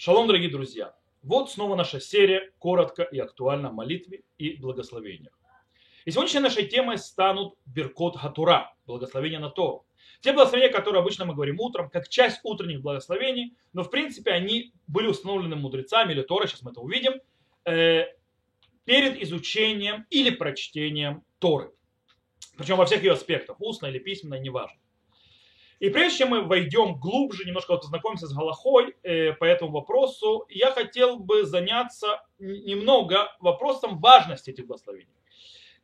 Шалом, дорогие друзья! Вот снова наша серия коротко и актуально о молитве и благословениях. И сегодняшней нашей темой станут Беркот Хатура, благословения на Тору. Те благословения, которые обычно мы говорим утром, как часть утренних благословений, но в принципе они были установлены мудрецами или Торой, сейчас мы это увидим, э, перед изучением или прочтением Торы. Причем во всех ее аспектах, устно или письменно, неважно. И прежде чем мы войдем глубже, немножко вот ознакомимся с Галахой э, по этому вопросу, я хотел бы заняться немного вопросом важности этих благословений.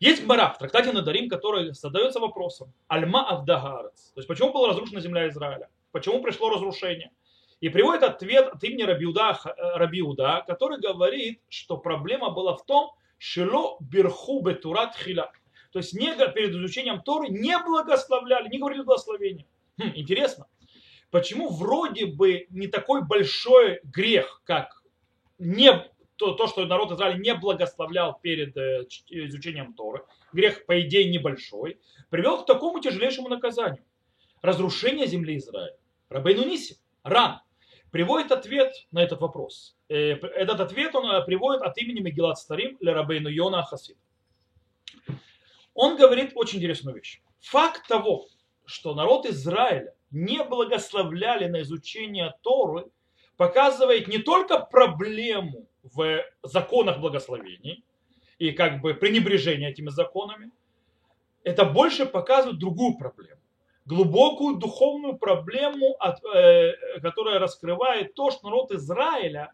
Есть гмара в трактате Надарим, который задается вопросом Альма Авдагарец. То есть почему была разрушена земля Израиля? Почему пришло разрушение? И приводит ответ от имени Рабиуда, Рабиуда который говорит, что проблема была в том, что бирху бетурат хиля. То есть не, перед изучением Торы не благословляли, не говорили благословения. Хм, интересно, почему вроде бы не такой большой грех, как не то, то, что народ Израиля не благословлял перед э, изучением Торы, грех, по идее, небольшой, привел к такому тяжелейшему наказанию. Разрушение земли Израиля. Рабейну Ниси, ран, приводит ответ на этот вопрос. Э, этот ответ он э, приводит от имени Мегилат Старим для Рабейну Йона Хасид. Он говорит очень интересную вещь. Факт того, что народ Израиля не благословляли на изучение Торы, показывает не только проблему в законах благословений и как бы пренебрежение этими законами, это больше показывает другую проблему. Глубокую духовную проблему, э, которая раскрывает то, что народ Израиля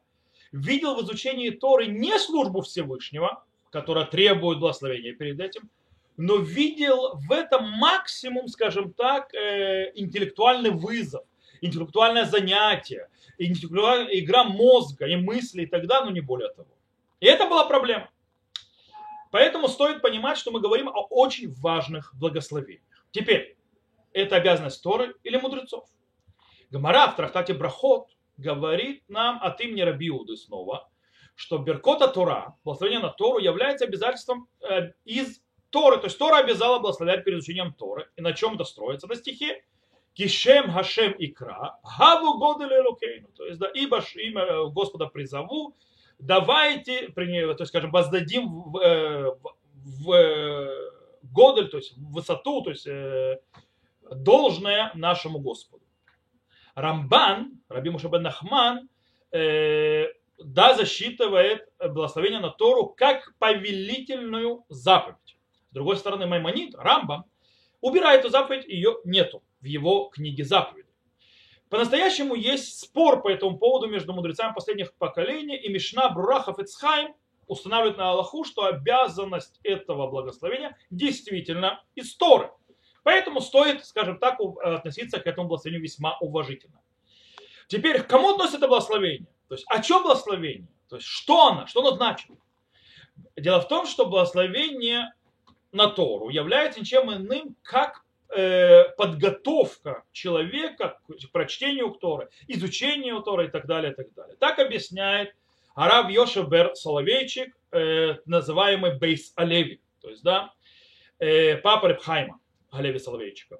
видел в изучении Торы не службу Всевышнего, которая требует благословения перед этим, но видел в этом максимум, скажем так, э, интеллектуальный вызов, интеллектуальное занятие, интеллектуальная игра мозга и мысли и далее, но не более того. И это была проблема. Поэтому стоит понимать, что мы говорим о очень важных благословениях. Теперь, это обязанность Торы или мудрецов. Гамара в трактате Брахот говорит нам от имени Рабиуды снова, что Беркота Тора, благословение на Тору, является обязательством э, из Торы, то есть Тора обязала благословлять перед изучением Торы. И на чем это строится? На стихе Кишем Хашем Икра, Гаву Годель Элокейну. То есть, да, ибо имя Господа призову, давайте, то есть, скажем, воздадим в, э, в, в э, Годель, то есть в высоту, то есть э, должное нашему Господу. Рамбан, Раби Мушабен Нахман, да, засчитывает благословение на Тору как повелительную заповедь. С другой стороны, Маймонид, Рамба, убирает эту заповедь, ее нету в его книге заповедей. По-настоящему есть спор по этому поводу между мудрецами последних поколений, и Мишна Брурахов Ицхайм устанавливает на Аллаху, что обязанность этого благословения действительно из Торы. Поэтому стоит, скажем так, относиться к этому благословению весьма уважительно. Теперь, к кому относится это благословение? То есть, о чем благословение? То есть, что оно, что оно значит? Дело в том, что благословение на Тору является ничем иным, как э, подготовка человека к прочтению Торы, изучению Торы и так далее, и так далее. Так объясняет араб Йошебер Соловейчик, э, называемый Бейс Алеви, то есть, да, э, папа Репхайма Алеви Соловейчика.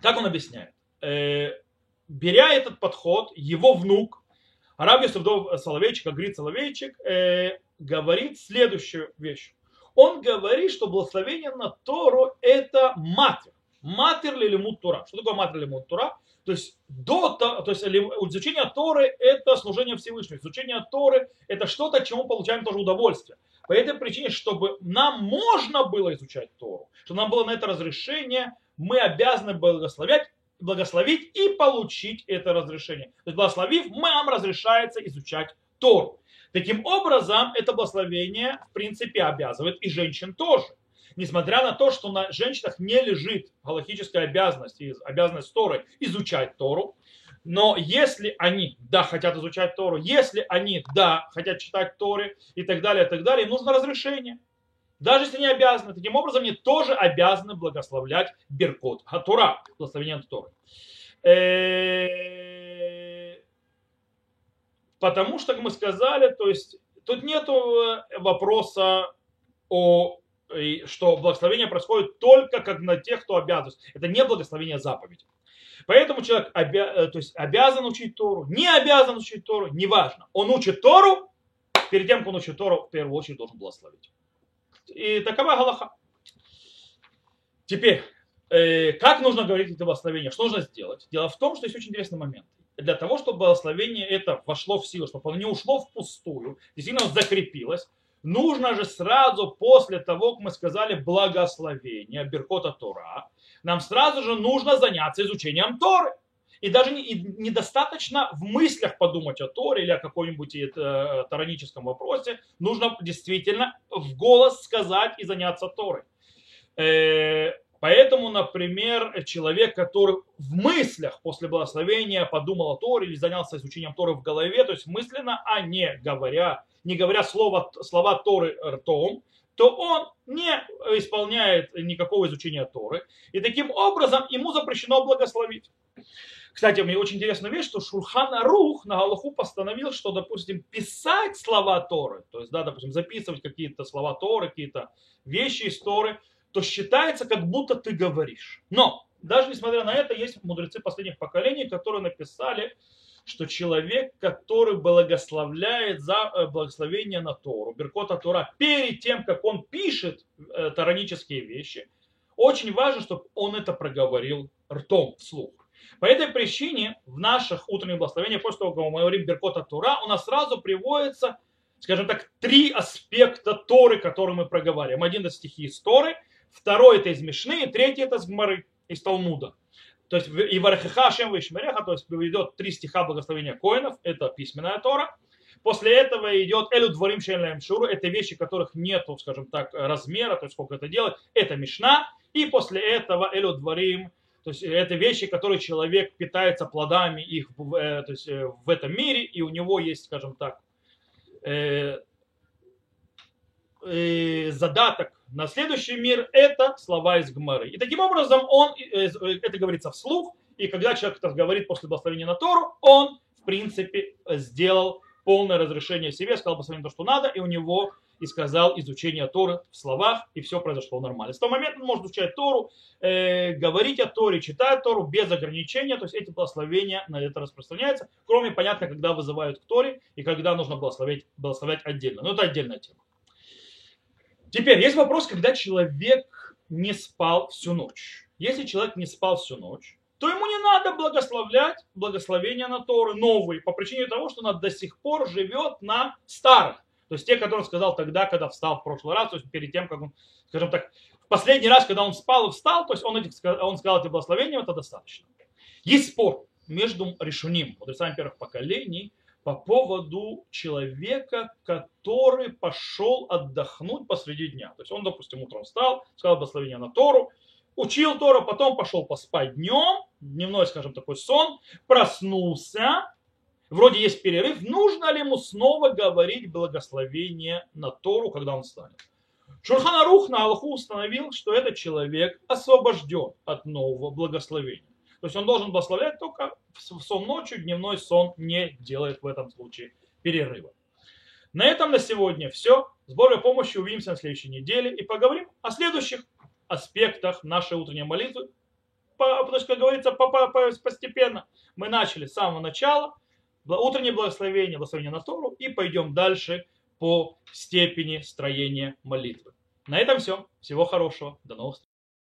Как он объясняет? Беря этот подход, его внук, араб Йосеф Соловейчик, Агрид Соловейчик, говорит следующую вещь он говорит, что благословение на Тору это матер. Матер ли лимут Тора. Что такое матер лимут Тора? То есть, до, то есть изучение Торы это служение Всевышнему. Изучение Торы это что-то, чему получаем тоже удовольствие. По этой причине, чтобы нам можно было изучать Тору, чтобы нам было на это разрешение, мы обязаны благословлять благословить и получить это разрешение. То есть благословив, нам разрешается изучать Тору. Таким образом, это благословение, в принципе, обязывает и женщин тоже. Несмотря на то, что на женщинах не лежит галактическая обязанность, обязанность Торы изучать Тору, но если они, да, хотят изучать Тору, если они, да, хотят читать Торы и так далее, и так далее, им нужно разрешение. Даже если не обязаны. Таким образом, они тоже обязаны благословлять Беркот Хатура, благословение Торы. Э, Потому что, как мы сказали, то есть тут нет э, вопроса о что благословение происходит только как на тех, кто обязан. Это не благословение заповеди. Поэтому человек обя... Э, то есть обязан учить Тору, не обязан учить Тору, неважно. Он учит Тору, перед тем, как он учит Тору, в первую очередь должен благословить. И такова Галаха. Теперь, э, как нужно говорить это благословение? Что нужно сделать? Дело в том, что есть очень интересный момент. Для того, чтобы благословение это вошло в силу, чтобы оно не ушло впустую, действительно закрепилось, нужно же сразу после того, как мы сказали благословение, Беркота Тора, нам сразу же нужно заняться изучением Торы. И даже недостаточно в мыслях подумать о Торе или о каком-нибудь э, тараническом вопросе. Нужно действительно в голос сказать и заняться Торой. Поэтому, например, человек, который в мыслях после благословения подумал о Торе или занялся изучением Торы в голове, то есть мысленно, а не говоря, не говоря слово, слова Торы ртом, то он не исполняет никакого изучения Торы. И таким образом ему запрещено благословить. Кстати, мне очень интересная вещь, что Шурхан Арух на Галаху постановил, что, допустим, писать слова Торы, то есть, да, допустим, записывать какие-то слова Торы, какие-то вещи из Торы, то считается, как будто ты говоришь. Но, даже несмотря на это, есть мудрецы последних поколений, которые написали, что человек, который благословляет за э, благословение на Тору, Беркота Тора, перед тем, как он пишет э, таранические вещи, очень важно, чтобы он это проговорил ртом вслух. По этой причине в наших утренних благословениях, после того, как мы говорим Беркота Тура, у нас сразу приводится, скажем так, три аспекта Торы, которые мы проговариваем. Один это стихи из Торы, второй это из Мишны, и третий это из Гмары, из Талмуда. То есть и Варахиха Ашем Вишмереха, то есть идет три стиха благословения коинов, это письменная Тора. После этого идет Элю Дворим Шелем Шуру, это вещи, которых нету, скажем так, размера, то есть сколько это делать, это Мишна. И после этого Элю Дворим то есть это вещи, которые человек питается плодами их э, то есть, э, в этом мире, и у него есть, скажем так, э, задаток на следующий мир, это слова из Гмары. И таким образом он, это говорится вслух, и когда человек это говорит после благословения на Тору, он, в принципе, сделал полное разрешение себе, сказал благословение то, что надо, и у него и сказал изучение Торы в словах, и все произошло нормально. С того момента он может изучать Тору, э, говорить о Торе, читать Тору без ограничения, то есть эти благословения на это распространяются, кроме, понятно, когда вызывают к Торе и когда нужно благословить, благословлять отдельно. Но это отдельная тема. Теперь есть вопрос, когда человек не спал всю ночь. Если человек не спал всю ночь, то ему не надо благословлять благословения на Торы новые, по причине того, что он до сих пор живет на старых. То есть те, которые он сказал тогда, когда встал в прошлый раз, то есть перед тем, как он, скажем так, в последний раз, когда он спал и встал, то есть он, этих, он сказал эти благословения, это достаточно. Есть спор между решуним, мудрецами первых поколений, по поводу человека, который пошел отдохнуть посреди дня. То есть он, допустим, утром встал, сказал благословение на Тору, учил Тору, потом пошел поспать днем, дневной, скажем, такой сон, проснулся, вроде есть перерыв, нужно ли ему снова говорить благословение на Тору, когда он станет? Шурханарух на Аллаху установил, что этот человек освобожден от нового благословения. То есть он должен благословлять только сон ночью, дневной сон не делает в этом случае перерыва. На этом на сегодня все. С Божьей помощью увидимся на следующей неделе и поговорим о следующих аспектах нашей утренней молитвы. По, то есть, как говорится, по, по, постепенно. Мы начали с самого начала – утреннее благословение, благословение на Тору, и пойдем дальше по степени строения молитвы. На этом все. Всего хорошего. До новых встреч.